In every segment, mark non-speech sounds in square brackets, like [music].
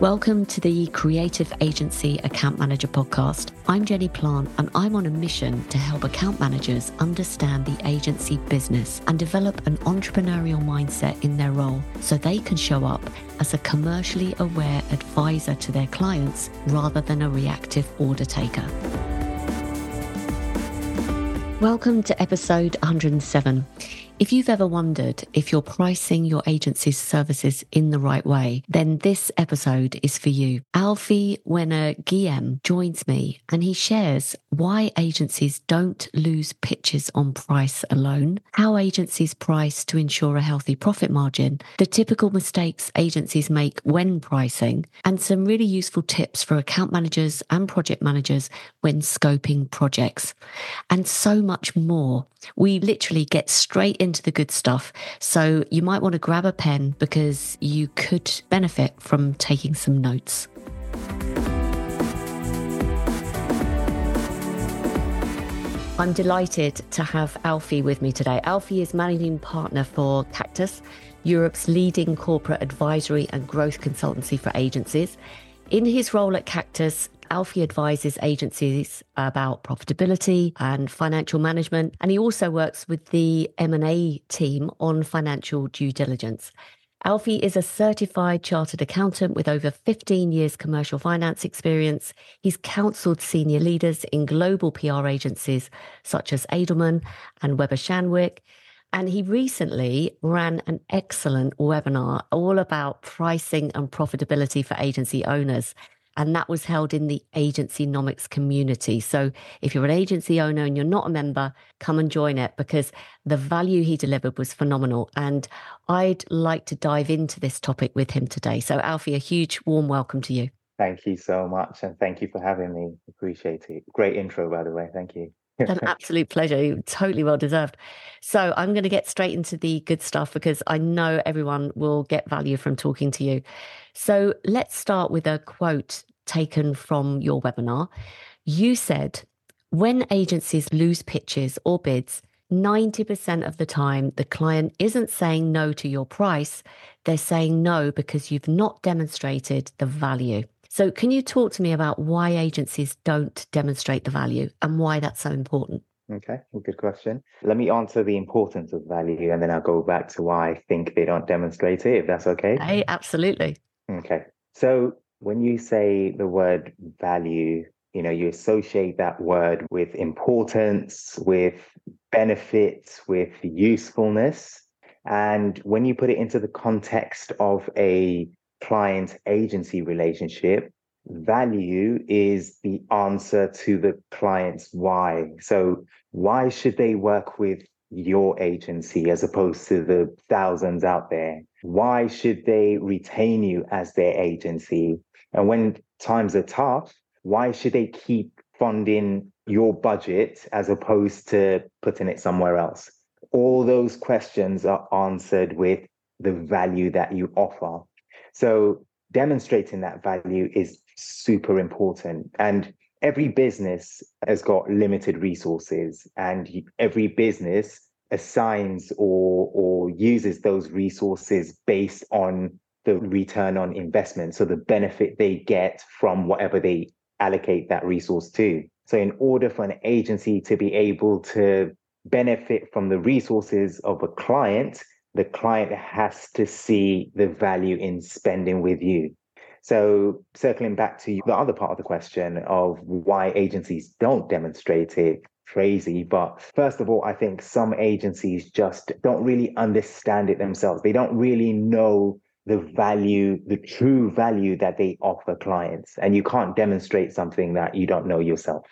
Welcome to the Creative Agency Account Manager podcast. I'm Jenny Plant, and I'm on a mission to help account managers understand the agency business and develop an entrepreneurial mindset in their role so they can show up as a commercially aware advisor to their clients rather than a reactive order taker. Welcome to episode 107. If you've ever wondered if you're pricing your agency's services in the right way, then this episode is for you. Alfie Wenegieme joins me and he shares why agencies don't lose pitches on price alone, how agencies price to ensure a healthy profit margin, the typical mistakes agencies make when pricing, and some really useful tips for account managers and project managers when scoping projects, and so much more. We literally get straight into the good stuff. So you might want to grab a pen because you could benefit from taking some notes. I'm delighted to have Alfie with me today. Alfie is managing partner for Cactus, Europe's leading corporate advisory and growth consultancy for agencies. In his role at Cactus, Alfie advises agencies about profitability and financial management, and he also works with the M&A team on financial due diligence. Alfie is a certified chartered accountant with over 15 years commercial finance experience. He's counseled senior leaders in global PR agencies such as Edelman and Weber Shandwick. And he recently ran an excellent webinar all about pricing and profitability for agency owners and that was held in the Agencynomics community. So if you're an agency owner and you're not a member, come and join it because the value he delivered was phenomenal. And I'd like to dive into this topic with him today. So, Alfie, a huge warm welcome to you. Thank you so much. And thank you for having me. Appreciate it. Great intro, by the way. Thank you. An absolute pleasure. Totally well deserved. So I'm going to get straight into the good stuff because I know everyone will get value from talking to you. So let's start with a quote taken from your webinar. You said, when agencies lose pitches or bids, 90% of the time, the client isn't saying no to your price. They're saying no because you've not demonstrated the value. So, can you talk to me about why agencies don't demonstrate the value and why that's so important? Okay, good question. Let me answer the importance of value and then I'll go back to why I think they don't demonstrate it, if that's okay. Hey, absolutely. Okay. So, when you say the word value, you know, you associate that word with importance, with benefits, with usefulness. And when you put it into the context of a client agency relationship, value is the answer to the client's why. So, why should they work with your agency as opposed to the thousands out there? Why should they retain you as their agency? And when times are tough, why should they keep funding your budget as opposed to putting it somewhere else? All those questions are answered with the value that you offer. So demonstrating that value is super important. And every business has got limited resources, and every business assigns or or uses those resources based on the return on investment so the benefit they get from whatever they allocate that resource to so in order for an agency to be able to benefit from the resources of a client the client has to see the value in spending with you. So, circling back to the other part of the question of why agencies don't demonstrate it, crazy. But first of all, I think some agencies just don't really understand it themselves. They don't really know the value, the true value that they offer clients. And you can't demonstrate something that you don't know yourself.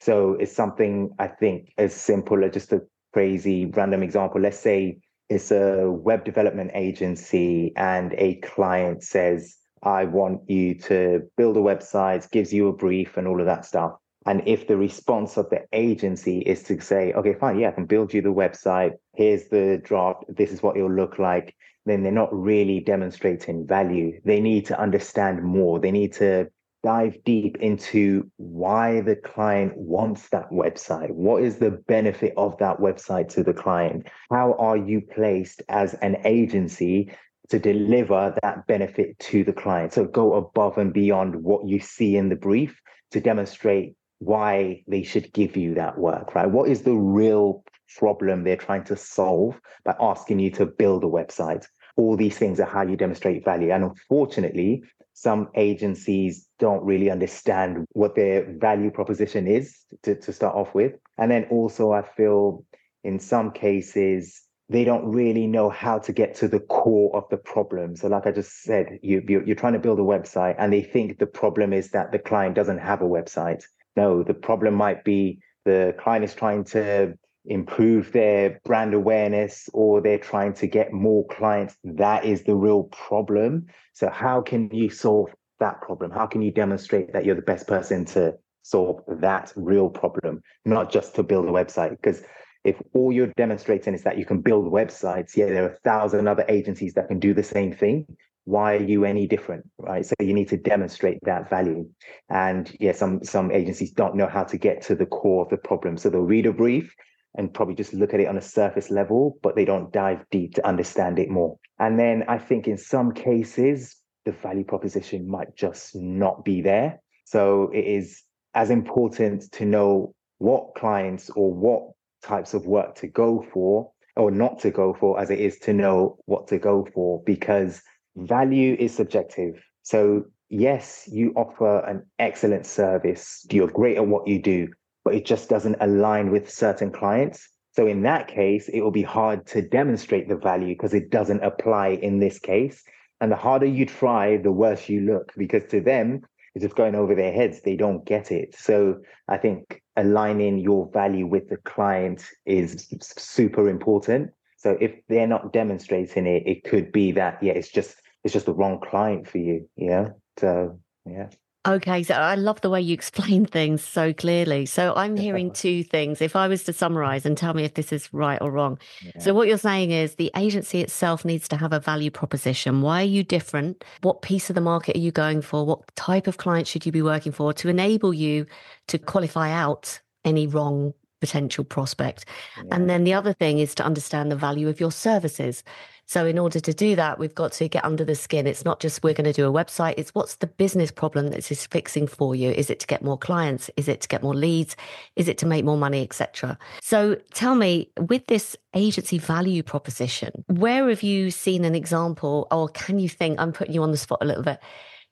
So, it's something I think as simple as just a crazy random example. Let's say it's a web development agency and a client says, I want you to build a website, gives you a brief and all of that stuff. And if the response of the agency is to say, okay, fine, yeah, I can build you the website. Here's the draft. This is what it'll look like. Then they're not really demonstrating value. They need to understand more. They need to dive deep into why the client wants that website. What is the benefit of that website to the client? How are you placed as an agency to deliver that benefit to the client. So go above and beyond what you see in the brief to demonstrate why they should give you that work, right? What is the real problem they're trying to solve by asking you to build a website? All these things are how you demonstrate value. And unfortunately, some agencies don't really understand what their value proposition is to, to start off with. And then also, I feel in some cases, they don't really know how to get to the core of the problem. So, like I just said, you, you're trying to build a website and they think the problem is that the client doesn't have a website. No, the problem might be the client is trying to improve their brand awareness or they're trying to get more clients. That is the real problem. So, how can you solve that problem? How can you demonstrate that you're the best person to solve that real problem, not just to build a website? Because if all you're demonstrating is that you can build websites, yeah, there are a thousand other agencies that can do the same thing. Why are you any different, right? So you need to demonstrate that value. And yeah, some some agencies don't know how to get to the core of the problem. So they'll read a brief and probably just look at it on a surface level, but they don't dive deep to understand it more. And then I think in some cases, the value proposition might just not be there. So it is as important to know what clients or what types of work to go for or not to go for as it is to know what to go for because value is subjective. So, yes, you offer an excellent service, you're great at what you do, but it just doesn't align with certain clients. So, in that case, it will be hard to demonstrate the value because it doesn't apply in this case. And the harder you try, the worse you look because to them, it's just going over their heads. They don't get it. So I think aligning your value with the client is super important. So if they're not demonstrating it, it could be that yeah, it's just it's just the wrong client for you. Yeah. So yeah. Okay, so I love the way you [laughs] explain things so clearly. So I'm hearing two things. If I was to summarize and tell me if this is right or wrong. Yeah. So what you're saying is the agency itself needs to have a value proposition. Why are you different? What piece of the market are you going for? What type of client should you be working for to enable you to qualify out any wrong potential prospect? Yeah. And then the other thing is to understand the value of your services. So, in order to do that, we've got to get under the skin. It's not just we're going to do a website, it's what's the business problem that this fixing for you? Is it to get more clients? Is it to get more leads? Is it to make more money, etc.? So, tell me, with this agency value proposition, where have you seen an example, or can you think, I'm putting you on the spot a little bit?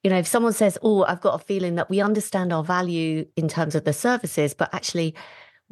You know, if someone says, Oh, I've got a feeling that we understand our value in terms of the services, but actually,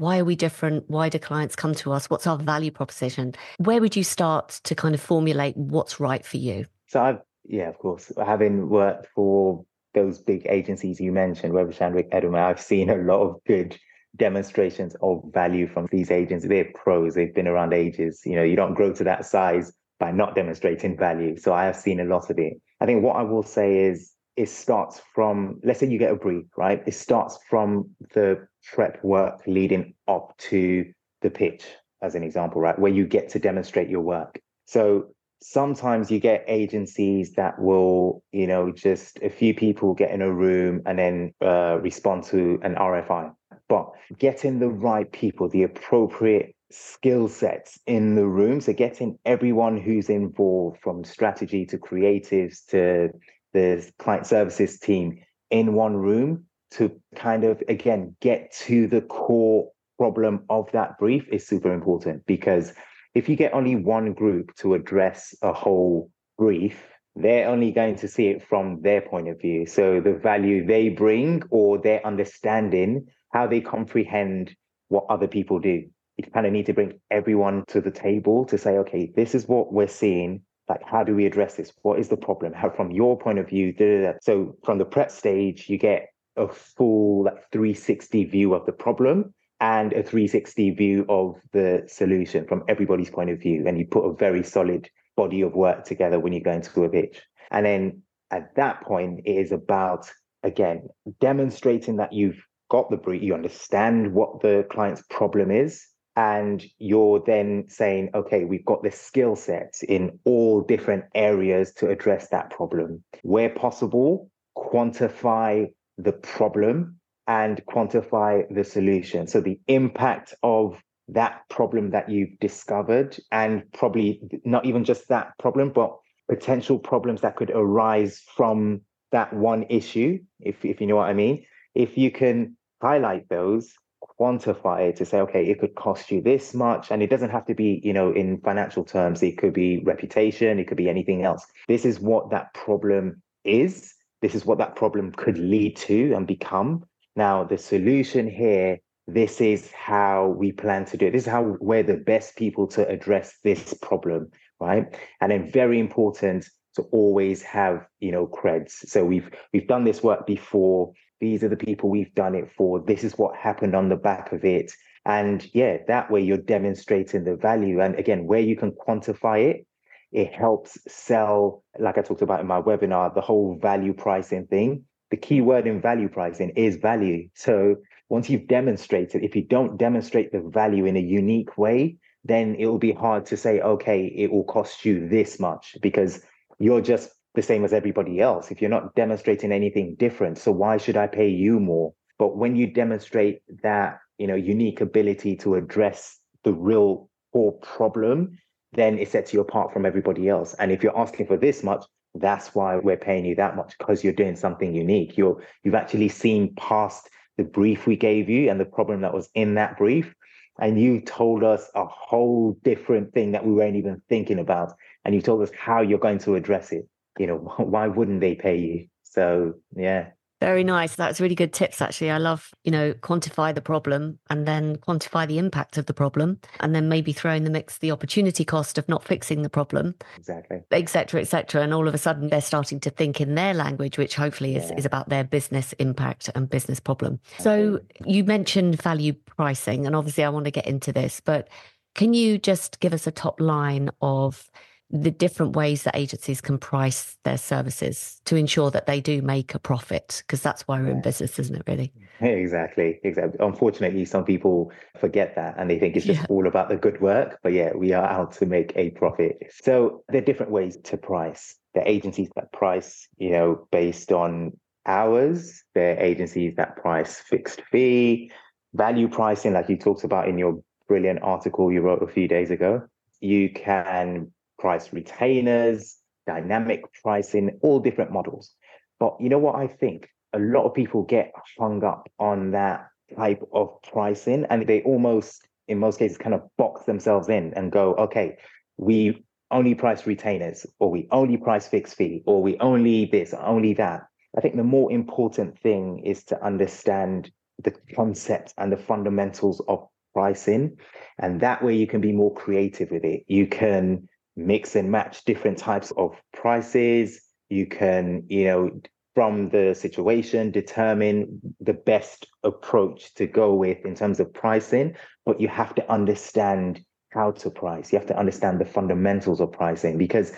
why are we different? Why do clients come to us? What's our value proposition? Where would you start to kind of formulate what's right for you? So I've yeah, of course. Having worked for those big agencies you mentioned, Weber Shandwick, Edelman, I've seen a lot of good demonstrations of value from these agents. They're pros, they've been around ages. You know, you don't grow to that size by not demonstrating value. So I have seen a lot of it. I think what I will say is it starts from, let's say you get a brief, right? It starts from the prep work leading up to the pitch, as an example, right? Where you get to demonstrate your work. So sometimes you get agencies that will, you know, just a few people get in a room and then uh, respond to an RFI. But getting the right people, the appropriate skill sets in the room. So getting everyone who's involved from strategy to creatives to the client services team in one room to kind of again get to the core problem of that brief is super important because if you get only one group to address a whole brief they're only going to see it from their point of view. So the value they bring or their understanding how they comprehend what other people do. You kind of need to bring everyone to the table to say okay this is what we're seeing like how do we address this? What is the problem? How from your point of view da, da, da. so from the prep stage you get a full like 360 view of the problem and a 360 view of the solution from everybody's point of view. And you put a very solid body of work together when you go into a pitch. And then at that point it is about again demonstrating that you've got the brief you understand what the client's problem is and you're then saying, okay, we've got the skill sets in all different areas to address that problem. Where possible, quantify the problem and quantify the solution. So the impact of that problem that you've discovered, and probably not even just that problem, but potential problems that could arise from that one issue, if, if you know what I mean. If you can highlight those, quantify it to say, okay, it could cost you this much. And it doesn't have to be, you know, in financial terms, it could be reputation, it could be anything else. This is what that problem is. This is what that problem could lead to and become. Now, the solution here, this is how we plan to do it. This is how we're the best people to address this problem, right? And then very important to always have, you know, creds. So we've we've done this work before. These are the people we've done it for. This is what happened on the back of it. And yeah, that way you're demonstrating the value. And again, where you can quantify it, it helps sell, like I talked about in my webinar, the whole value pricing thing. The key word in value pricing is value. So once you've demonstrated, if you don't demonstrate the value in a unique way, then it will be hard to say, okay, it will cost you this much because you're just the same as everybody else. If you're not demonstrating anything different, so why should I pay you more? But when you demonstrate that, you know, unique ability to address the real core problem, then it sets you apart from everybody else. And if you're asking for this much, that's why we're paying you that much because you're doing something unique. You're you've actually seen past the brief we gave you and the problem that was in that brief. And you told us a whole different thing that we weren't even thinking about. And you told us how you're going to address it. You know, [laughs] why wouldn't they pay you? So yeah, very nice. That's really good tips, actually. I love, you know, quantify the problem and then quantify the impact of the problem and then maybe throw in the mix the opportunity cost of not fixing the problem. Exactly. Et cetera, et cetera. And all of a sudden they're starting to think in their language, which hopefully is, yeah. is about their business impact and business problem. So you mentioned value pricing, and obviously I want to get into this, but can you just give us a top line of the different ways that agencies can price their services to ensure that they do make a profit because that's why we're in business isn't it really? Exactly exactly. Unfortunately some people forget that and they think it's just yeah. all about the good work but yeah we are out to make a profit. So there are different ways to price. The agencies that price you know based on hours. There are agencies that price fixed fee value pricing like you talked about in your brilliant article you wrote a few days ago. You can price retainers, dynamic pricing, all different models. But you know what I think? A lot of people get hung up on that type of pricing and they almost, in most cases, kind of box themselves in and go, okay, we only price retainers, or we only price fixed fee, or we only this, only that. I think the more important thing is to understand the concept and the fundamentals of pricing. And that way you can be more creative with it. You can mix and match different types of prices. You can, you know, from the situation, determine the best approach to go with in terms of pricing, but you have to understand how to price. You have to understand the fundamentals of pricing because,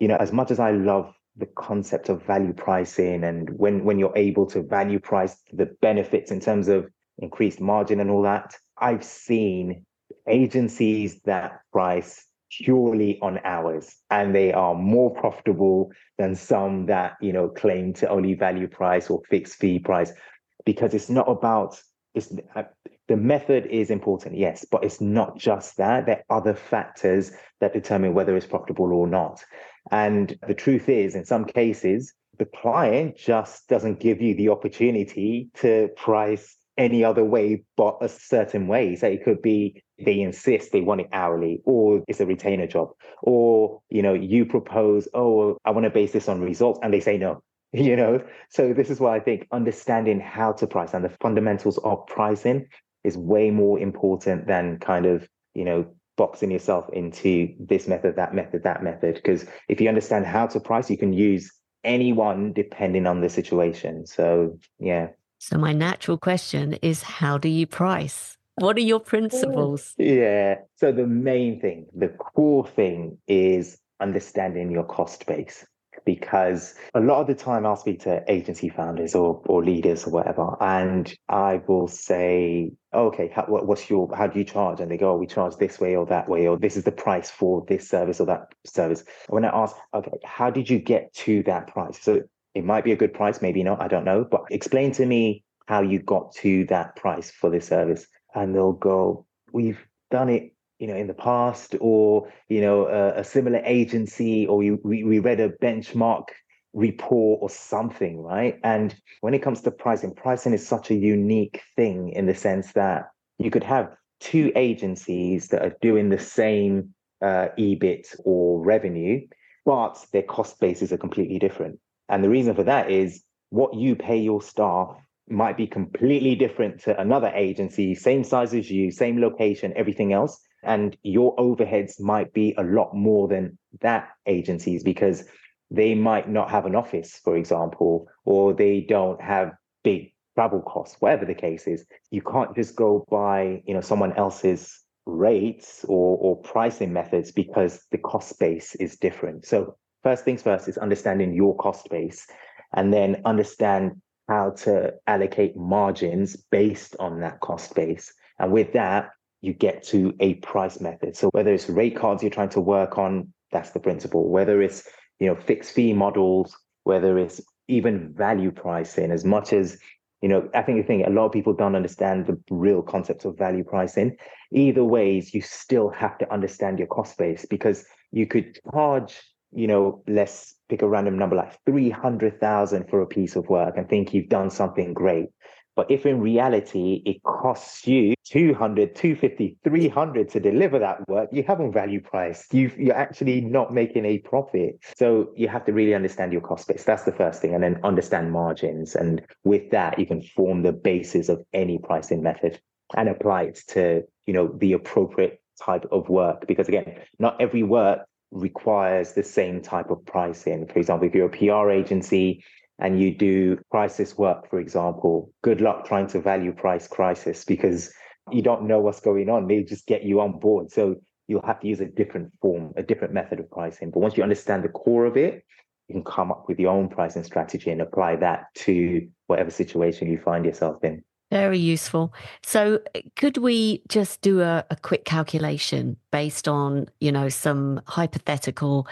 you know, as much as I love the concept of value pricing and when when you're able to value price the benefits in terms of increased margin and all that, I've seen agencies that price purely on hours and they are more profitable than some that you know claim to only value price or fixed fee price because it's not about it's uh, the method is important yes but it's not just that there are other factors that determine whether it's profitable or not and the truth is in some cases the client just doesn't give you the opportunity to price any other way but a certain way. So it could be they insist they want it hourly, or it's a retainer job, or you know, you propose, oh, I want to base this on results, and they say no. [laughs] You know, so this is why I think understanding how to price and the fundamentals of pricing is way more important than kind of, you know, boxing yourself into this method, that method, that method. Because if you understand how to price, you can use anyone depending on the situation. So yeah. So, my natural question is how do you price? What are your oh, principles? Yeah. So, the main thing, the core thing is understanding your cost base. Because a lot of the time I'll speak to agency founders or, or leaders or whatever, and I will say, okay, how, what's your, how do you charge? And they go, oh, we charge this way or that way, or this is the price for this service or that service. When I ask, okay, how did you get to that price? So it might be a good price, maybe not, I don't know. But explain to me how you got to that price for this service. And they'll go, We've done it you know, in the past, or you know, a, a similar agency, or we, we we read a benchmark report or something, right? And when it comes to pricing, pricing is such a unique thing in the sense that you could have two agencies that are doing the same uh, EBIT or revenue, but their cost bases are completely different. And the reason for that is what you pay your staff might be completely different to another agency, same size as you, same location, everything else. And your overheads might be a lot more than that agency's because they might not have an office, for example, or they don't have big travel costs, whatever the case is. You can't just go by, you know, someone else's rates or, or pricing methods because the cost base is different. So first things first is understanding your cost base and then understand how to allocate margins based on that cost base. And with that, you get to a price method. So whether it's rate cards you're trying to work on, that's the principle. Whether it's you know, fixed fee models, whether it's even value pricing, as much as, you know, I think the thing, a lot of people don't understand the real concept of value pricing. Either ways, you still have to understand your cost base because you could charge, you know, let's pick a random number like 300,000 for a piece of work and think you've done something great. But if in reality it costs you 200, 250, 300 to deliver that work, you haven't value priced. you you're actually not making a profit. So you have to really understand your cost base. That's the first thing. And then understand margins. And with that, you can form the basis of any pricing method and apply it to, you know, the appropriate type of work. Because again, not every work requires the same type of pricing. For example, if you're a PR agency, and you do crisis work, for example, good luck trying to value price crisis because you don't know what's going on. They just get you on board. So you'll have to use a different form, a different method of pricing. But once you understand the core of it, you can come up with your own pricing strategy and apply that to whatever situation you find yourself in. Very useful. So, could we just do a, a, quick calculation based on, you know, some hypothetical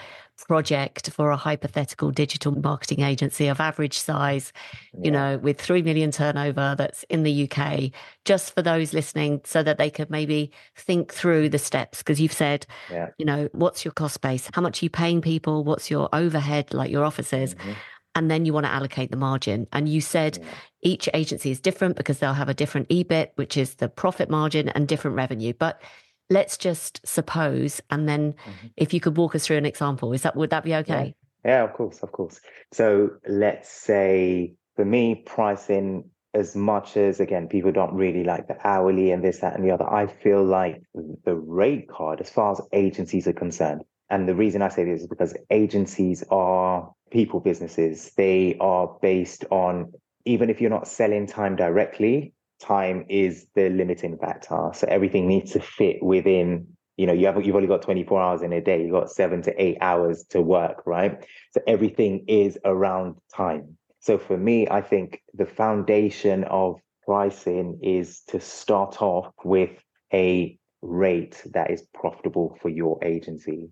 project for a hypothetical digital marketing agency of average size, yeah. you know, with 3 million turnover that's in the UK, just for those listening so that they could maybe think through the steps? Because you've said, yeah. you know, what's your cost base? How much are you paying people? What's your overhead, like your offices? Mm-hmm and then you want to allocate the margin. And you said yeah. Each agency is different because they'll have a different EBIT, which is the profit margin, and different revenue. But let's just suppose, and then mm-hmm. if you could walk us through an example, is that would that be okay? Yeah. yeah, of course, of course. So let's say for me, pricing as much as again people don't really like the hourly and this that and the other i feel like the rate card as far as agencies are concerned and the reason i say this is because agencies are people businesses. They are based on, even if you're not selling time directly, time is the limiting factor. So everything needs to fit within, you know, you have you've only got 24 hours in a day, you've got seven to eight hours to work, right? So everything is around time. So for me, I think the foundation of pricing is to start off with a rate that is profitable for your agency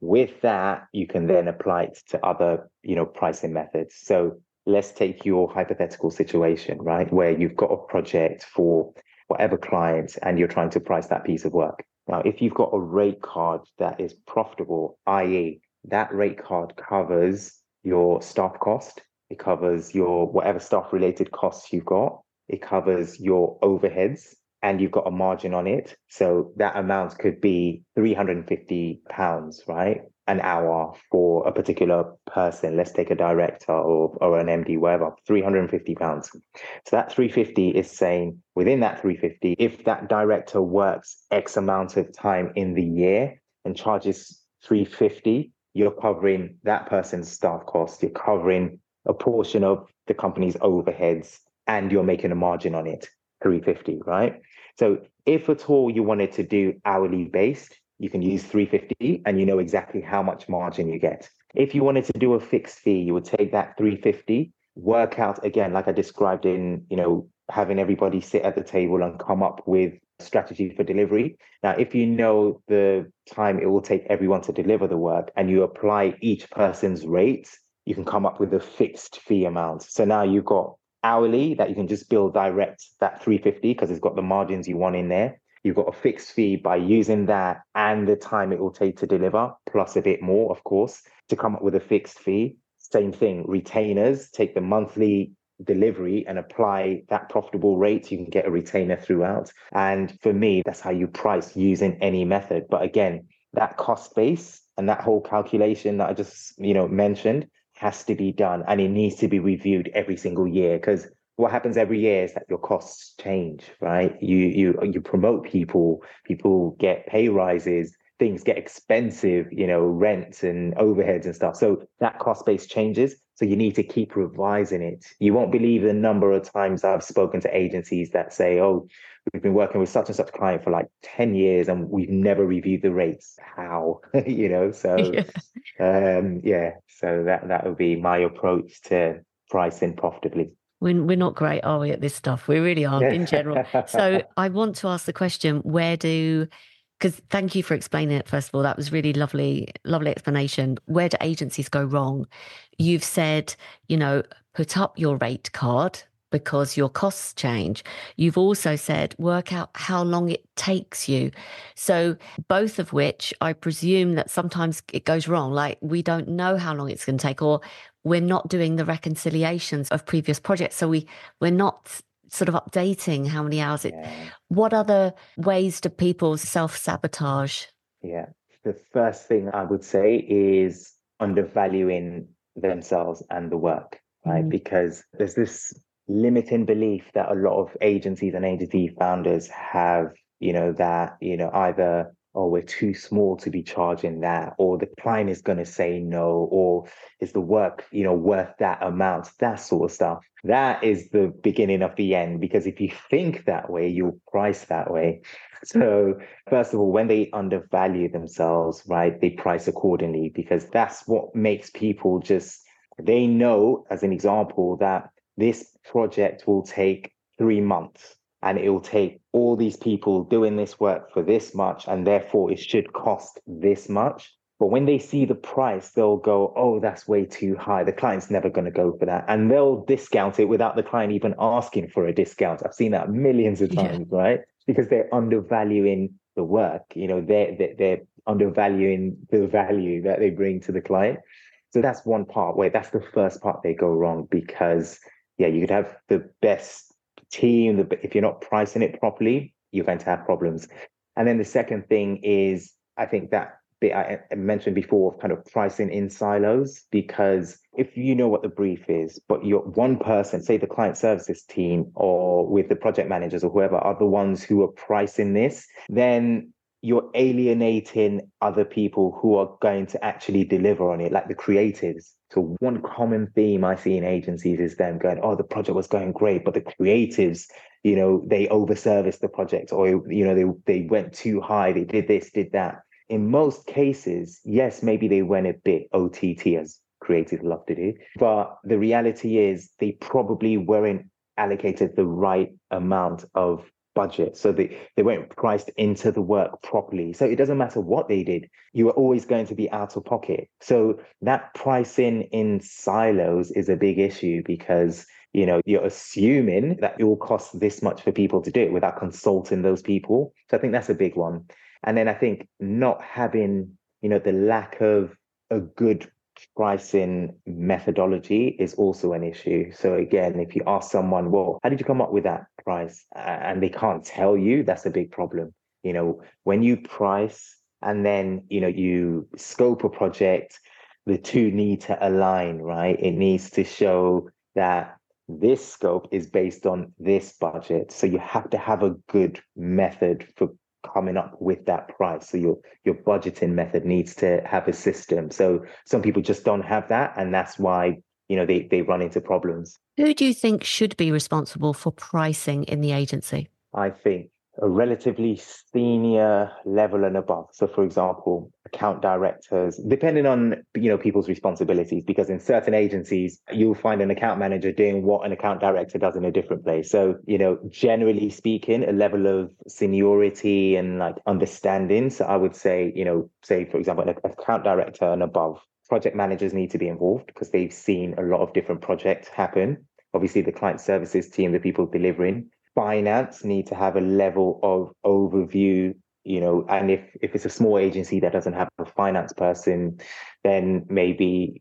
with that you can then apply it to other you know pricing methods so let's take your hypothetical situation right where you've got a project for whatever client and you're trying to price that piece of work now if you've got a rate card that is profitable i.e that rate card covers your staff cost it covers your whatever staff related costs you've got it covers your overheads and you've got a margin on it. So that amount could be 350 pounds, right? An hour for a particular person. Let's take a director or, or an MD, whatever, 350 pounds. So that 350 is saying within that 350, if that director works X amount of time in the year and charges 350, you're covering that person's staff cost. You're covering a portion of the company's overheads and you're making a margin on it. 350, right? So if at all you wanted to do hourly based, you can use 350 and you know exactly how much margin you get. If you wanted to do a fixed fee, you would take that 350, work out again, like I described in, you know, having everybody sit at the table and come up with strategy for delivery. Now, if you know the time it will take everyone to deliver the work and you apply each person's rates, you can come up with a fixed fee amount. So now you've got hourly that you can just bill direct that 350 because it's got the margins you want in there. You've got a fixed fee by using that and the time it will take to deliver, plus a bit more, of course, to come up with a fixed fee. Same thing, retainers take the monthly delivery and apply that profitable rate, you can get a retainer throughout. And for me, that's how you price using any method. But again, that cost base and that whole calculation that I just, you know, mentioned has to be done and it needs to be reviewed every single year because what happens every year is that your costs change, right? You you you promote people, people get pay rises, things get expensive, you know, rent and overheads and stuff. So that cost base changes. So you need to keep revising it. You won't believe the number of times I've spoken to agencies that say, oh, we've been working with such and such client for like 10 years and we've never reviewed the rates. How? [laughs] you know, so [laughs] yeah. um yeah, so that that would be my approach to pricing profitably. We're, we're not great, are we, at this stuff? We really aren't in general. so [laughs] I want to ask the question where do because thank you for explaining it first of all that was really lovely lovely explanation where do agencies go wrong you've said you know put up your rate card because your costs change. You've also said work out how long it takes you. So, both of which I presume that sometimes it goes wrong. Like, we don't know how long it's going to take, or we're not doing the reconciliations of previous projects. So, we, we're not sort of updating how many hours it. Yeah. What other ways do people self sabotage? Yeah. The first thing I would say is undervaluing themselves and the work, right? Mm. Because there's this limiting belief that a lot of agencies and agency founders have, you know, that, you know, either oh, we're too small to be charging that, or the client is going to say no, or is the work, you know, worth that amount, that sort of stuff. That is the beginning of the end, because if you think that way, you'll price that way. [laughs] So, first of all, when they undervalue themselves, right, they price accordingly, because that's what makes people just, they know, as an example, that this project will take three months and it will take all these people doing this work for this much and therefore it should cost this much. But when they see the price they'll go oh that's way too high. The client's never going to go for that. And they'll discount it without the client even asking for a discount. I've seen that millions of times yeah. right? Because they're undervaluing the work you know they're, they're they're undervaluing the value that they bring to the client. So that's one part where that's the first part they go wrong because yeah, you could have the best team, if you're not pricing it properly, you're going to have problems. And then the second thing is, I think that bit I mentioned before of kind of pricing in silos, because if you know what the brief is, but you're one person, say the client services team or with the project managers or whoever are the ones who are pricing this, then you're alienating other people who are going to actually deliver on it, like the creatives. So one common theme I see in agencies is them going, "Oh, the project was going great, but the creatives, you know, they overserviced the project, or you know, they they went too high, they did this, did that." In most cases, yes, maybe they went a bit OTT as creatives love to do, but the reality is they probably weren't allocated the right amount of budget. So they, they weren't priced into the work properly. So it doesn't matter what they did, you are always going to be out of pocket. So that pricing in silos is a big issue because you know you're assuming that it will cost this much for people to do it without consulting those people. So I think that's a big one. And then I think not having, you know, the lack of a good pricing methodology is also an issue. So again, if you ask someone, well, how did you come up with that price? And they can't tell you, that's a big problem. You know, when you price and then, you know, you scope a project, the two need to align, right? It needs to show that this scope is based on this budget. So you have to have a good method for coming up with that price. So your your budgeting method needs to have a system. So some people just don't have that, and that's why you know they they run into problems. Who do you think should be responsible for pricing in the agency? I think a relatively senior level and above. So, for example, account directors, depending on you know people's responsibilities, because in certain agencies you'll find an account manager doing what an account director does in a different place. So, you know, generally speaking, a level of seniority and like understanding. So, I would say, you know, say for example, an account director and above. Project managers need to be involved because they've seen a lot of different projects happen. Obviously, the client services team, the people delivering, finance need to have a level of overview you know and if if it's a small agency that doesn't have a finance person then maybe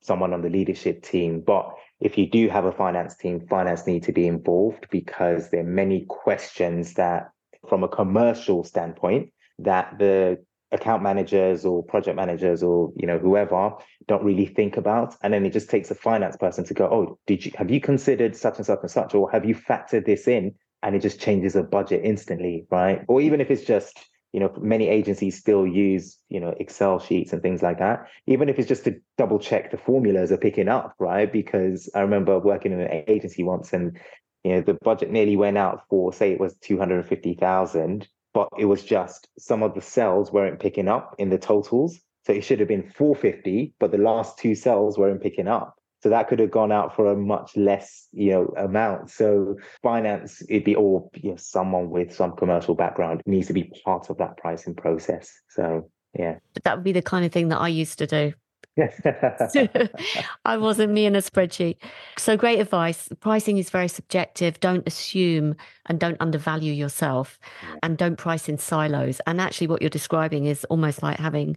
someone on the leadership team. But if you do have a finance team finance need to be involved because there are many questions that from a commercial standpoint that the account managers or project managers or you know whoever don't really think about and then it just takes a finance person to go oh did you have you considered such and such and such or have you factored this in? And it just changes a budget instantly right? Or even if it's just you know many agencies still use you know excel sheets and things like that even if it's just to double check the formulas are picking up right? Because i remember working in an agency once and you know the budget nearly went out for say it was 250,000 but it was just some of the cells weren't picking up in the totals. So it should have been 450, but the last two cells weren't picking up. So that could have gone out for a much less, you know, amount. So finance, it'd be all you know, someone with some commercial background needs to be part of that pricing process. So yeah. But that would be the kind of thing that I used to do. [laughs] I wasn't me in a spreadsheet. So great advice. Pricing is very subjective. Don't assume and don't undervalue yourself and don't price in silos. And actually, what you're describing is almost like having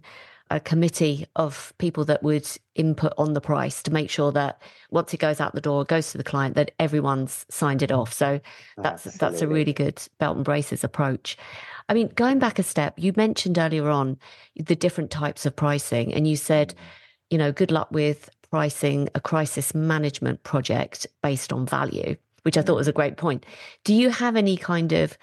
a committee of people that would input on the price to make sure that once it goes out the door, goes to the client, that everyone's signed it off. So that's Absolutely. that's a really good belt and braces approach. I mean, going back a step, you mentioned earlier on the different types of pricing, and you said. Mm-hmm you know, good luck with pricing a crisis management project based on value, which I thought was a great point. Do you have any kind of,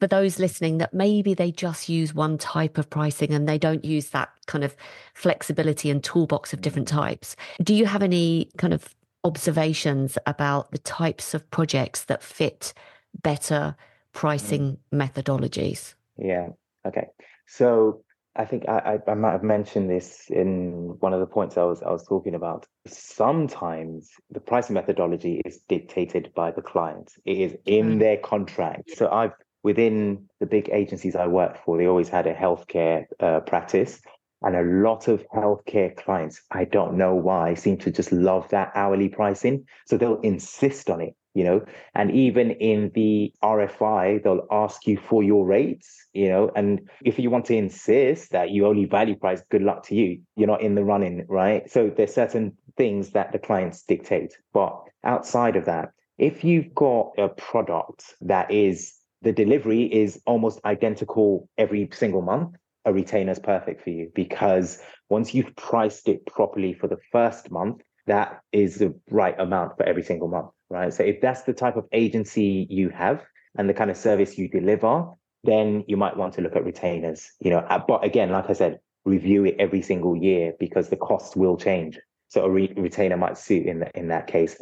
for those listening, that maybe they just use one type of pricing and they don't use that kind of flexibility and toolbox of different types? Do you have any kind of observations about the types of projects that fit better pricing mm. methodologies? Yeah. Okay. So I think I, I, I might have mentioned this in one of the points I was I was talking about. Sometimes the pricing methodology is dictated by the client. It is in mm. their contract. So I've within the big agencies I worked for, they always had a healthcare uh, practice, and a lot of healthcare clients, I don't know why, seem to just love that hourly pricing. So they'll insist on it you know and even in the rfi they'll ask you for your rates you know and if you want to insist that you only value price good luck to you. You're not in the running right? So there's certain things that the clients dictate. But outside of that if you've got a product that is the delivery is almost identical every single month a retainer is perfect for you because once you've priced it properly for the first month that is the right amount for every single month right? So if that's the type of agency you have and the kind of service you deliver, then you might want to look at retainers. You know, but again, like I said, review it every single year because the cost will change. So a re- retainer might suit in that in that case.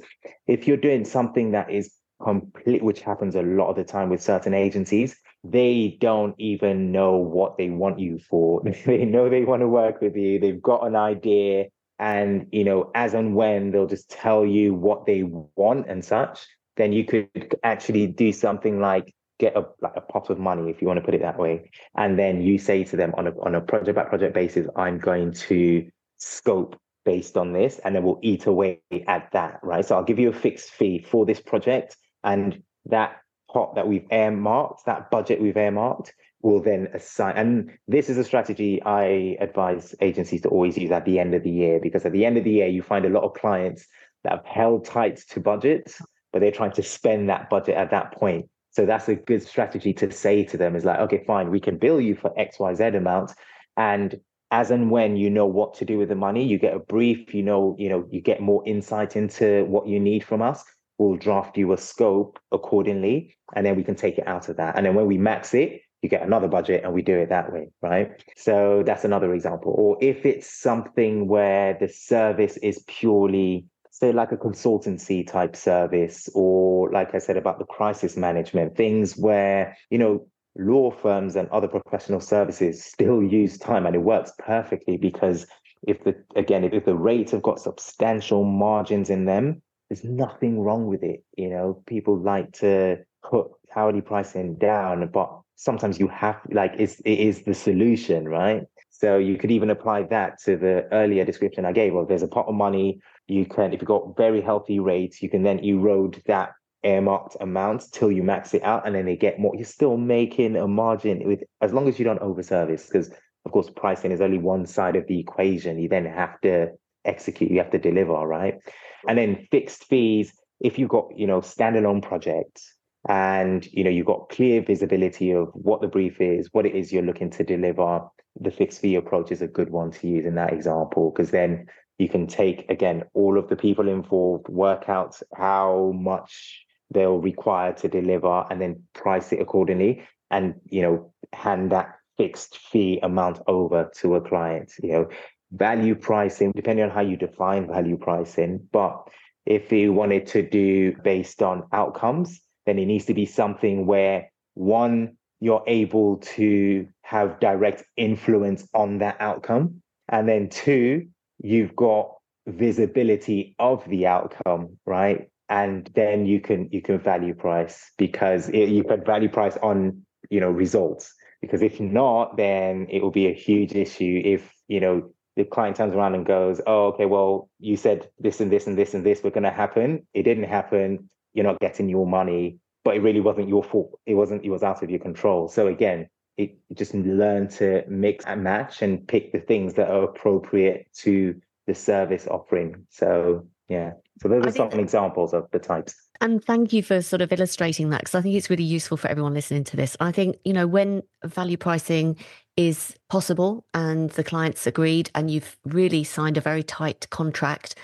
If you're doing something that is complete, which happens a lot of the time with certain agencies, they don't even know what they want you for. [laughs] they know they want to work with you. They've got an idea and you know as and when they'll just tell you what they want and such then you could actually do something like get a like a pot of money if you want to put it that way. And then you say to them on a on a project by project basis i'm going to scope based on this and then we'll eat away at that right? So i'll give you a fixed fee for this project and that pot that we've earmarked that budget we've earmarked will then assign and this is a strategy i advise agencies to always use at the end of the year because at the end of the year you find a lot of clients that have held tight to budgets but they're trying to spend that budget at that point. So that's a good strategy to say to them is like okay fine we can bill you for xyz amount. And as and when you know what to do with the money you get a brief you know you know you get more insight into what you need from us we'll draft you a scope accordingly and then we can take it out of that. And then when we max it you get another budget and we do it that way, right? So that's another example. Or if it's something where the service is purely, say, like a consultancy type service, or like I said about the crisis management, things where, you know, law firms and other professional services still use time and it works perfectly because if the again if, if the rates have got substantial margins in them there's nothing wrong with it you know people like to put hourly pricing down but sometimes you have like it's, it is the solution, right? So you could even apply that to the earlier description I gave. Well, there's a pot of money. You can, if you've got very healthy rates, you can then erode that earmarked amount till you max it out and then they get more. You're still making a margin with as long as you don't overservice, because of course pricing is only one side of the equation. You then have to execute, you have to deliver, right? And then fixed fees, if you've got, you know, standalone projects and you know you've got clear visibility of what the brief is, what it is you're looking to deliver, the fixed fee approach is a good one to use in that example because then you can take again all of the people involved, work out how much they'll require to deliver, and then price it accordingly, and you know hand that fixed fee amount over to a client. You know, value pricing, depending on how you define value pricing, but if you wanted to do based on outcomes, then it needs to be something where one you're able to have direct influence on that outcome. And then two, you've got visibility of the outcome, right? And then you can you can value price because it, you can value price on you know results. Because if not, then it will be a huge issue if you know the client turns around and goes, "Oh, okay, well, you said this and this and this and this were going to happen. It didn't happen. You're not getting your money." but it really wasn't your fault. It wasn't, it was out of your control. So again, it just learn to mix and match and pick the things that are appropriate to the service offering. So yeah. So those are some examples of the types. And thank you for sort of illustrating that because I think it's really useful for everyone listening to this. I think, you know, when value pricing is possible and the client's agreed and you've really signed a very tight contract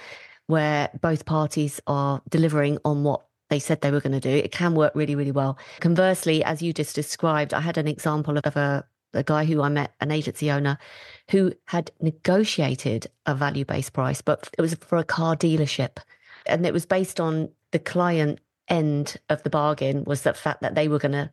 where both parties are delivering on what they said they were going to do. It can work really, really well. Conversely, as you just described, I had an example of a, a guy who I met, an agency owner, who had negotiated a value based price, but it was for a car dealership. And it was based on the client end of the bargain was the fact that they were going to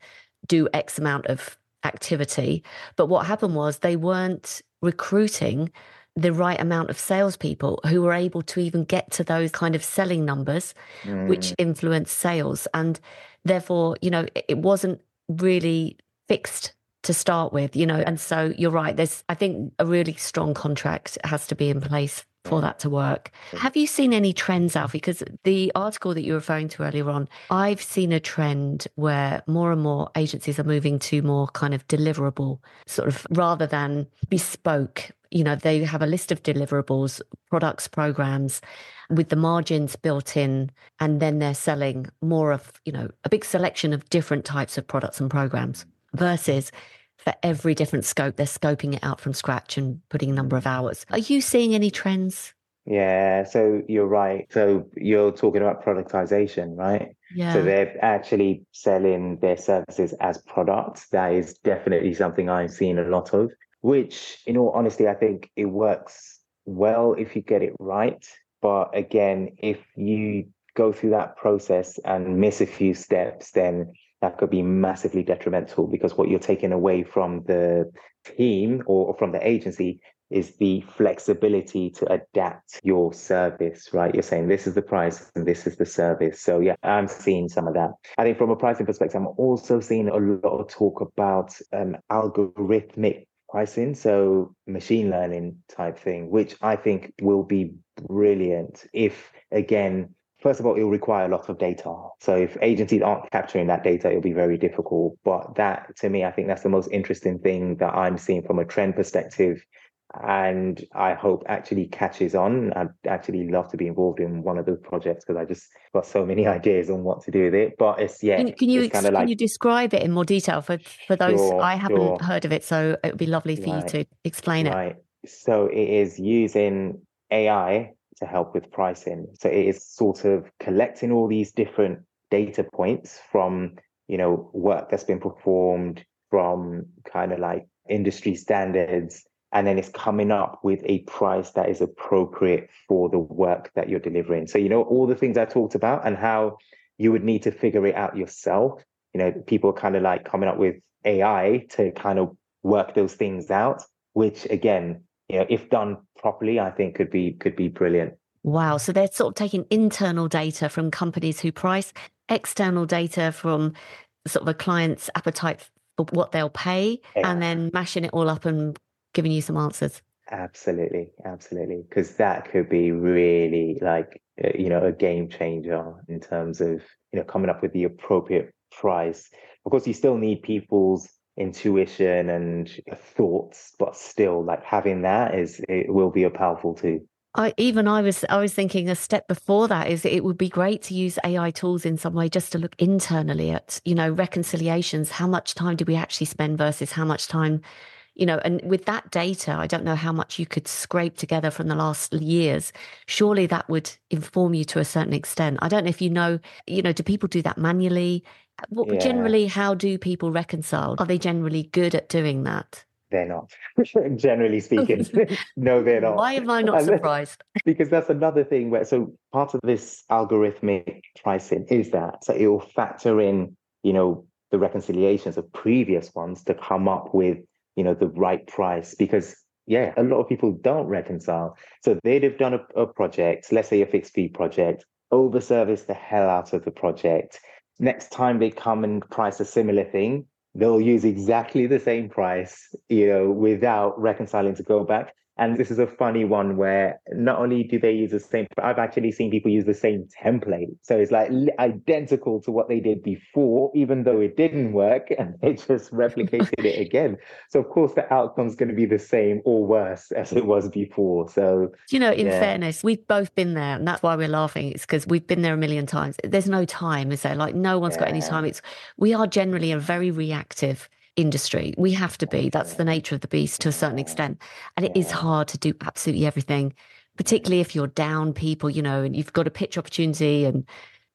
do X amount of activity. But what happened was they weren't recruiting the right amount of salespeople who were able to even get to those kind of selling numbers, mm. which influence sales. And therefore, you know, it wasn't really fixed to start with, you know. And so you're right. There's, I think, a really strong contract has to be in place for that to work. Have you seen any trends, Alfie? Because the article that you were referring to earlier on, I've seen a trend where more and more agencies are moving to more kind of deliverable, sort of rather than bespoke you know, they have a list of deliverables, products, programs with the margins built in, and then they're selling more of, you know, a big selection of different types of products and programs versus for every different scope, they're scoping it out from scratch and putting a number of hours. Are you seeing any trends? Yeah, so you're right. So you're talking about productization, right? Yeah. So they're actually selling their services as products. That is definitely something I've seen a lot of which, in all honesty, I think it works well if you get it right. But again, if you go through that process and miss a few steps, then that could be massively detrimental because what you're taking away from the team or from the agency is the flexibility to adapt your service, right? You're saying this is the price and this is the service. So yeah, I'm seeing some of that. I think from a pricing perspective, I'm also seeing a lot of talk about um, algorithmic pricing, so machine learning type thing, which I think will be brilliant if, again, first of all, it will require a lot of data. So if agencies aren't capturing that data, it'll be very difficult. But that, to me, I think that's the most interesting thing that I'm seeing from a trend perspective and I hope actually catches on. I'd actually love to be involved in one of those projects because I just got so many [laughs] ideas on what to do with it. But it's yeah, can, can you can like, you describe it in more detail for for those sure, I haven't sure. heard of it? So it would be lovely for right, you to explain it. Right. So it is using AI to help with pricing. So it is sort of collecting all these different data points from you know work that's been performed from kind of like industry standards and then it's coming up with a price that is appropriate for the work that you're delivering. So, you know, all the things I talked about and how you would need to figure it out yourself. You know, people are kind of like coming up with AI to kind of work those things out, which again, you know, if done properly, I think could be could be brilliant. Wow. So they're sort of taking internal data from companies who price, external data from sort of a client's appetite for what they'll pay, yeah. and then mashing it all up and giving you some answers. Absolutely, absolutely. Because that could be really like uh, you know, a game changer in terms of, you know, coming up with the appropriate price. Of course, you still need people's intuition and thoughts, but still like having that is, it will be a powerful tool. I, even I was I was thinking a step before that is it would be great to use AI tools in some way just to look internally at you know reconciliations. How much time do we actually spend versus how much time, you know? And with that data, I don't know how much you could scrape together from the last years. Surely that would inform you to a certain extent. I don't know if you know, you know, do people do that manually? What yeah. generally? How do people reconcile? Are they generally good at doing that? they're not. [laughs] Generally speaking, [laughs] [laughs] no, they're not. Why am I not surprised? because that's another thing where so part of this algorithmic pricing is that so it will factor in, you know, the reconciliations of previous ones to come up with, you know, the right price because yeah, a lot of people don't reconcile. So they'd have done a, a project, let's say a fixed fee project, over service the hell out of the project. Next time they come and price a similar thing, they'll use exactly the same price, you know, without reconciling to go back. And this is a funny one where not only do they use the same, but I've actually seen people use the same template. So it's like identical to what they did before, even though it didn't work, and [laughs] they just replicated it again. So of course the outcome's going to be the same or worse as it was before. So you know, in yeah. fairness, we've both been there, and that's why we're laughing. It's because we've been there a million times. There's no time, is there? Like no one's yeah. got any time. It's we are generally a very reactive industry. We have to be. That's the nature of the beast to a certain extent. And it is hard to do absolutely everything, particularly if you're down people, you know, and you've got a pitch opportunity and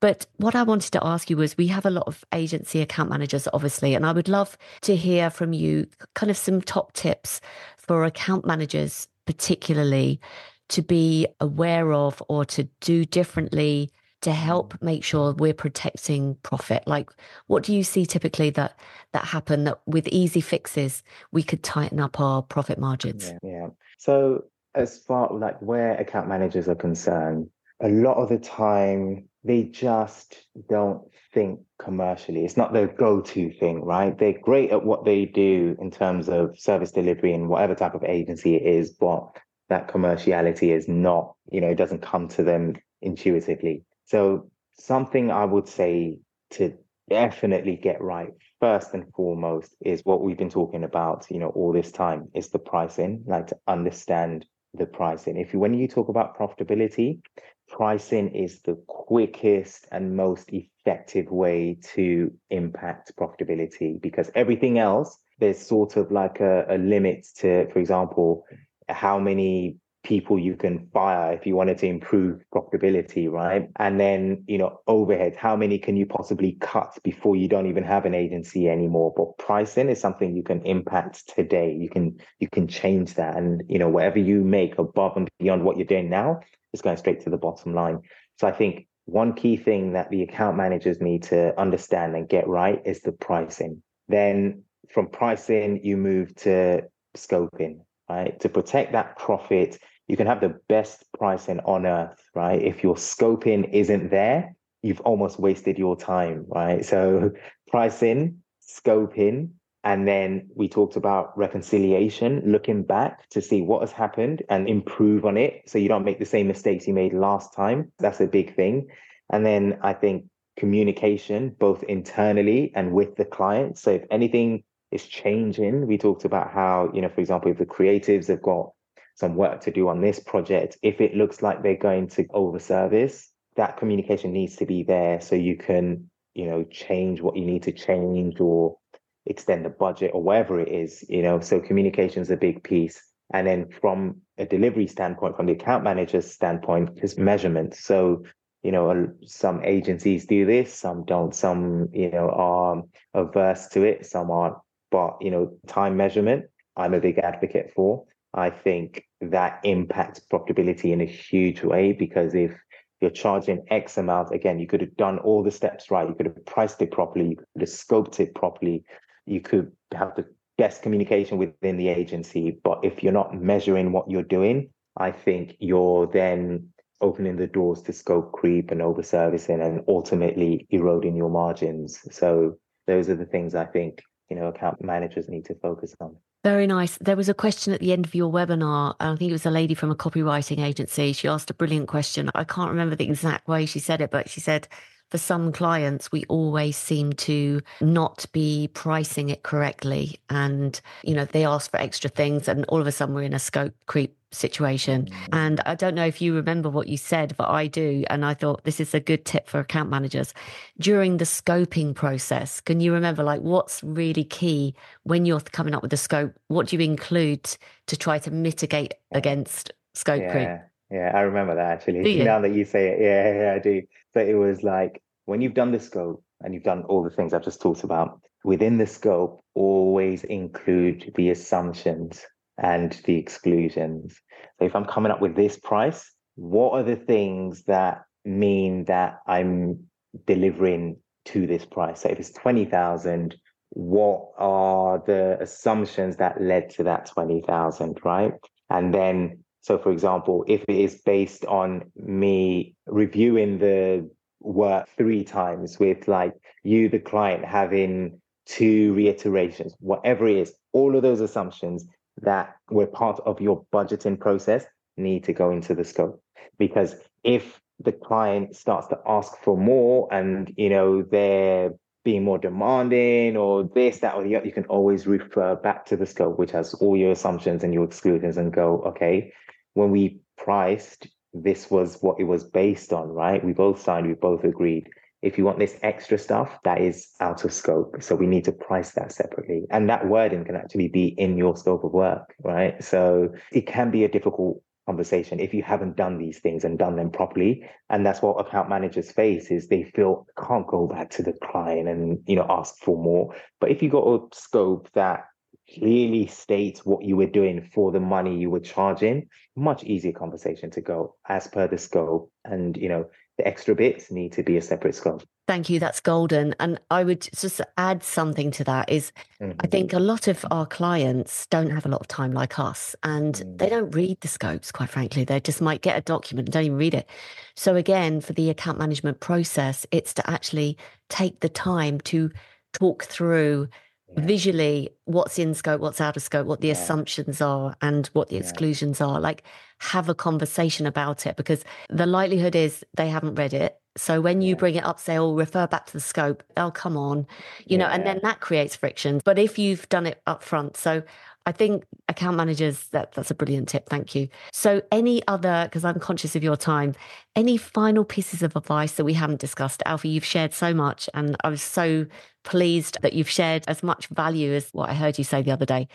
but what I wanted to ask you was we have a lot of agency account managers, obviously, and I would love to hear from you kind of some top tips for account managers, particularly to be aware of or to do differently to help make sure we're protecting profit. Like what do you see typically that that happen that with easy fixes we could tighten up our profit margins? Yeah, yeah. so as far like where account managers are concerned a lot of the time they just don't think commercially. It's not their go-to thing right? They're great at what they do in terms of service delivery and whatever type of agency it is but that commerciality is not you know it doesn't come to them intuitively so something I would say to definitely get right first and foremost is what we've been talking about, you know, all this time is the pricing, like to understand the pricing. If you, when you talk about profitability, pricing is the quickest and most effective way to impact profitability because everything else, there's sort of like a, a limit to, for example, how many people you can fire if you wanted to improve profitability, right? And then, you know, overhead, how many can you possibly cut before you don't even have an agency anymore? But pricing is something you can impact today. You can you can change that. And you know, whatever you make above and beyond what you're doing now is going straight to the bottom line. So I think one key thing that the account managers need to understand and get right is the pricing. Then from pricing, you move to scoping right? To protect that profit, you can have the best pricing on earth, right? If your scoping isn't there, you've almost wasted your time, right? So pricing, scoping, and then we talked about reconciliation, looking back to see what has happened and improve on it so you don't make the same mistakes you made last time. That's a big thing. And then I think communication, both internally and with the client. So if anything is changing. We talked about how, you know, for example, if the creatives have got some work to do on this project, if it looks like they're going to over service, that communication needs to be there so you can, you know, change what you need to change or extend the budget or whatever it is, you know. So communication is a big piece. And then from a delivery standpoint, from the account manager's standpoint, is measurement. So you know, some agencies do this, some don't. Some, you know, are averse to it, some aren't. But, you know, time measurement, I'm a big advocate for. I think that impacts profitability in a huge way because if you're charging X amount, again, you could have done all the steps right. You could have priced it properly. You could have scoped it properly. You could have the best communication within the agency. But if you're not measuring what you're doing, I think you're then opening the doors to scope creep and over servicing and ultimately eroding your margins. So those are the things I think you know account managers need to focus on. Very nice. There was a question at the end of your webinar. I think it was a lady from a copywriting agency. She asked a brilliant question. I can't remember the exact way she said it, but she said, for some clients, we always seem to not be pricing it correctly. And, you know, they ask for extra things and all of a sudden we're in a scope creep situation. Mm. And I don't know if you remember what you said, but I do. And I thought this is a good tip for account managers. During the scoping process, can you remember like what's really key when you're coming up with the scope? What do you include to try to mitigate against scope yeah. creep? Yeah, I remember that actually. [laughs] Now that you say it, yeah, yeah, I do. So it was like when you've done the scope and you've done all the things I've just talked about, within the scope, always include the assumptions and the exclusions. So if I'm coming up with this price, what are the things that mean that I'm delivering to this price? So if it's 20,000, what are the assumptions that led to that 20,000, right? And then so, for example, if it is based on me reviewing the work three times with like you, the client, having two reiterations, whatever it is, all of those assumptions that were part of your budgeting process need to go into the scope. Because if the client starts to ask for more and you know they're being more demanding or this, that, or the other, you can always refer back to the scope, which has all your assumptions and your exclusions, and go, okay, when we priced, this was what it was based on, right? We both signed, we both agreed. If you want this extra stuff, that is out of scope. So we need to price that separately. And that wording can actually be in your scope of work, right? So it can be a difficult conversation if you haven't done these things and done them properly and that's what account managers face is they feel can't go back to the client and you know ask for more but if you got a scope that clearly states what you were doing for the money you were charging, much easier conversation to go as per the scope. And, you know, the extra bits need to be a separate scope. Thank you. That's golden. And I would just add something to that is mm-hmm. I think a lot of our clients don't have a lot of time like us and mm-hmm. they don't read the scopes, quite frankly. They just might get a document and don't even read it. So again, for the account management process, it's to actually take the time to talk through yeah. visually what's in scope, what's out of scope, what the yeah. assumptions are, and what the yeah. exclusions are. Like, have a conversation about it because the likelihood is they haven't read it. So when you bring it up, say, "Oh, refer back to the scope," oh, come on, you know, and then that creates friction. But if you've done it up front, so I think account managers, that, that's a brilliant tip. Thank you. So, any other, because I'm conscious of your time, any final pieces of advice that we haven't discussed? Alfie, you've shared so much, and I was so pleased that you've shared as much value as what I heard you say the other day.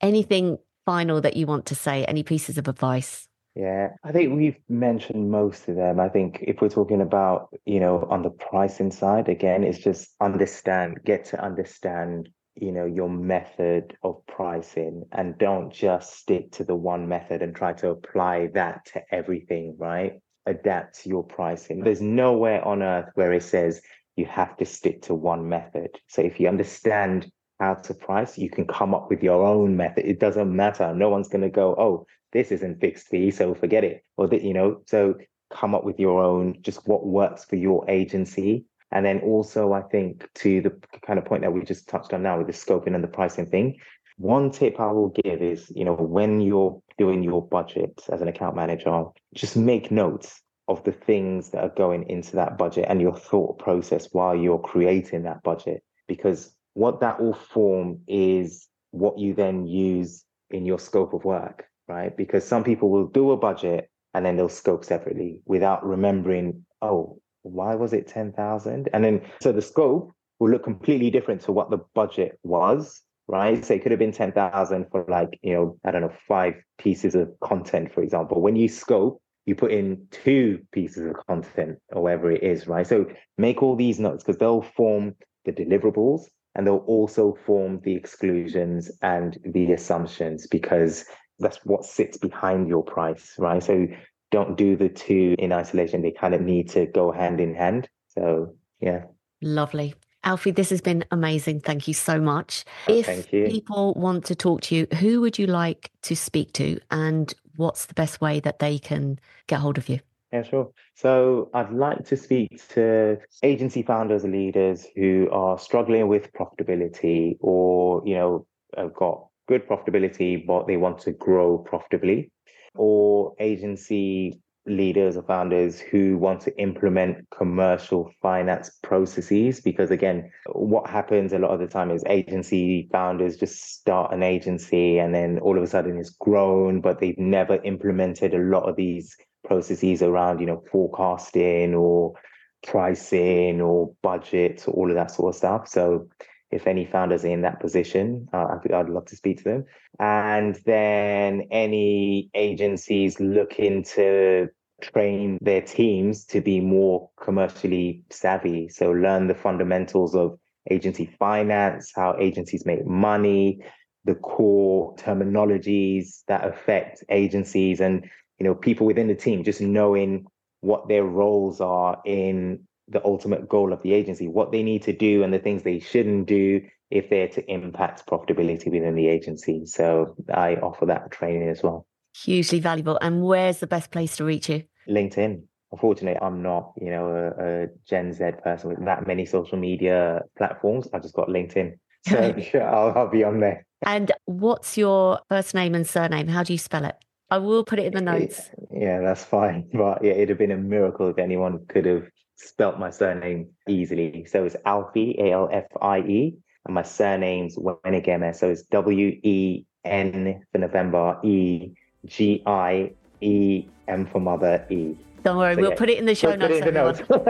Anything final that you want to say? Any pieces of advice? Yeah, I think we've mentioned most of them. I think if we're talking about, you know, on the pricing side, again, it's just understand, get to understand you know your method of pricing and don't just stick to the one method and try to apply that to everything right? Adapt your pricing. There's nowhere on earth where it says you have to stick to one method. So if you understand how to price you can come up with your own method. It doesn't matter. No one's going to go oh this isn't fixed fee so forget it. Or that you know so come up with your own just what works for your agency and then also, I think to the kind of point that we just touched on now with the scoping and the pricing thing, one tip I will give is, you know, when you're doing your budget as an account manager, just make notes of the things that are going into that budget and your thought process while you're creating that budget. Because what that will form is what you then use in your scope of work, right? Because some people will do a budget and then they'll scope separately without remembering, oh, why was it 10,000? And then, so the scope will look completely different to what the budget was, right? So it could have been 10,000 for like, you know, I don't know, five pieces of content, for example. When you scope, you put in two pieces of content or whatever it is, right? So make all these notes because they'll form the deliverables and they'll also form the exclusions and the assumptions because that's what sits behind your price, right? So don't do the two in isolation. They kind of need to go hand in hand. So, yeah. Lovely. Alfie, this has been amazing. Thank you so much. Oh, if people want to talk to you, who would you like to speak to and what's the best way that they can get hold of you? Yeah, sure. So I'd like to speak to agency founders and leaders who are struggling with profitability or, you know, have got good profitability, but they want to grow profitably, or agency leaders or founders who want to implement commercial finance processes? Because again what happens a lot of the time is agency founders just start an agency and then all of a sudden it's grown but they've never implemented a lot of these processes around you know forecasting or pricing or budgets or all of that sort of stuff. So if any founders are in that position, uh, I'd, I'd love to speak to them. And then any agencies looking to train their teams to be more commercially savvy. So learn the fundamentals of agency finance, how agencies make money, the core terminologies that affect agencies and you know people within the team just knowing what their roles are in the ultimate goal of the agency, what they need to do and the things they shouldn't do if they're to impact profitability within the agency. So I offer that training as well. Hugely valuable. And where's the best place to reach you? LinkedIn. Unfortunately, I'm not, you know, a, a Gen Z person with that many social media platforms. I've just got LinkedIn. [laughs] So sure, I'll, I'll be on there. And what's your first name and surname? How do you spell it? I will put it in the notes. Yeah, that's fine. [laughs] But yeah, it'd have been a miracle if anyone could have spelt my surname easily. So it's Alfie, A L F I E, and my surname's Wenegieme. So it's W E N for November, E G I E M for mother, E. Don't worry, So, we'll yeah, put it in the show Put- put notes. in the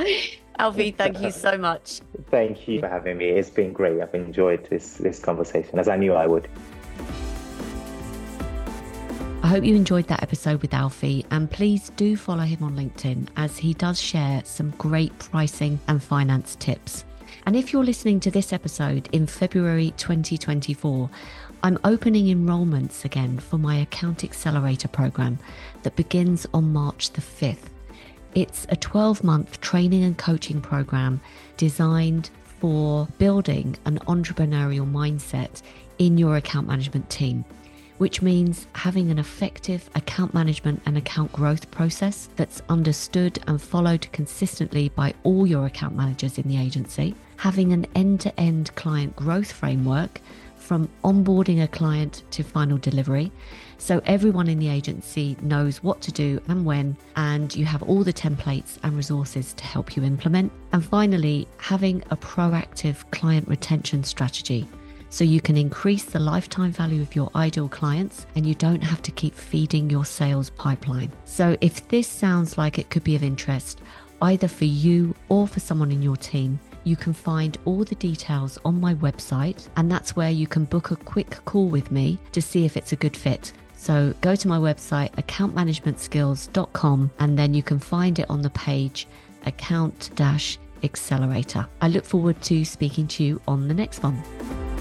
notes. [laughs] Alfie, thank you so much. Thank you for having me. It's been great. I've enjoyed this this conversation as I knew I would. I hope you enjoyed that episode with Alfie, and please do follow him on LinkedIn as he does share some great pricing and finance tips. And if you're listening to this episode in February 2024, I'm opening enrollments again for my Account Accelerator program that begins on March the 5th. It's a 12 month training and coaching program designed for building an entrepreneurial mindset in your account management team, which means having an effective account management and account growth process that's understood and followed consistently by all your account managers in the agency, having an end to end client growth framework from onboarding a client to final delivery. So everyone in the agency knows what to do and when, and you have all the templates and resources to help you implement. And finally, having a proactive client retention strategy so you can increase the lifetime value of your ideal clients and you don't have to keep feeding your sales pipeline. So if this sounds like it could be of interest, either for you or for someone in your team, you can find all the details on my website, and that's where you can book a quick call with me to see if it's a good fit. So go to my website, accountmanagementskills.com, and then you can find it on the page account accelerator. I look forward to speaking to you on the next one.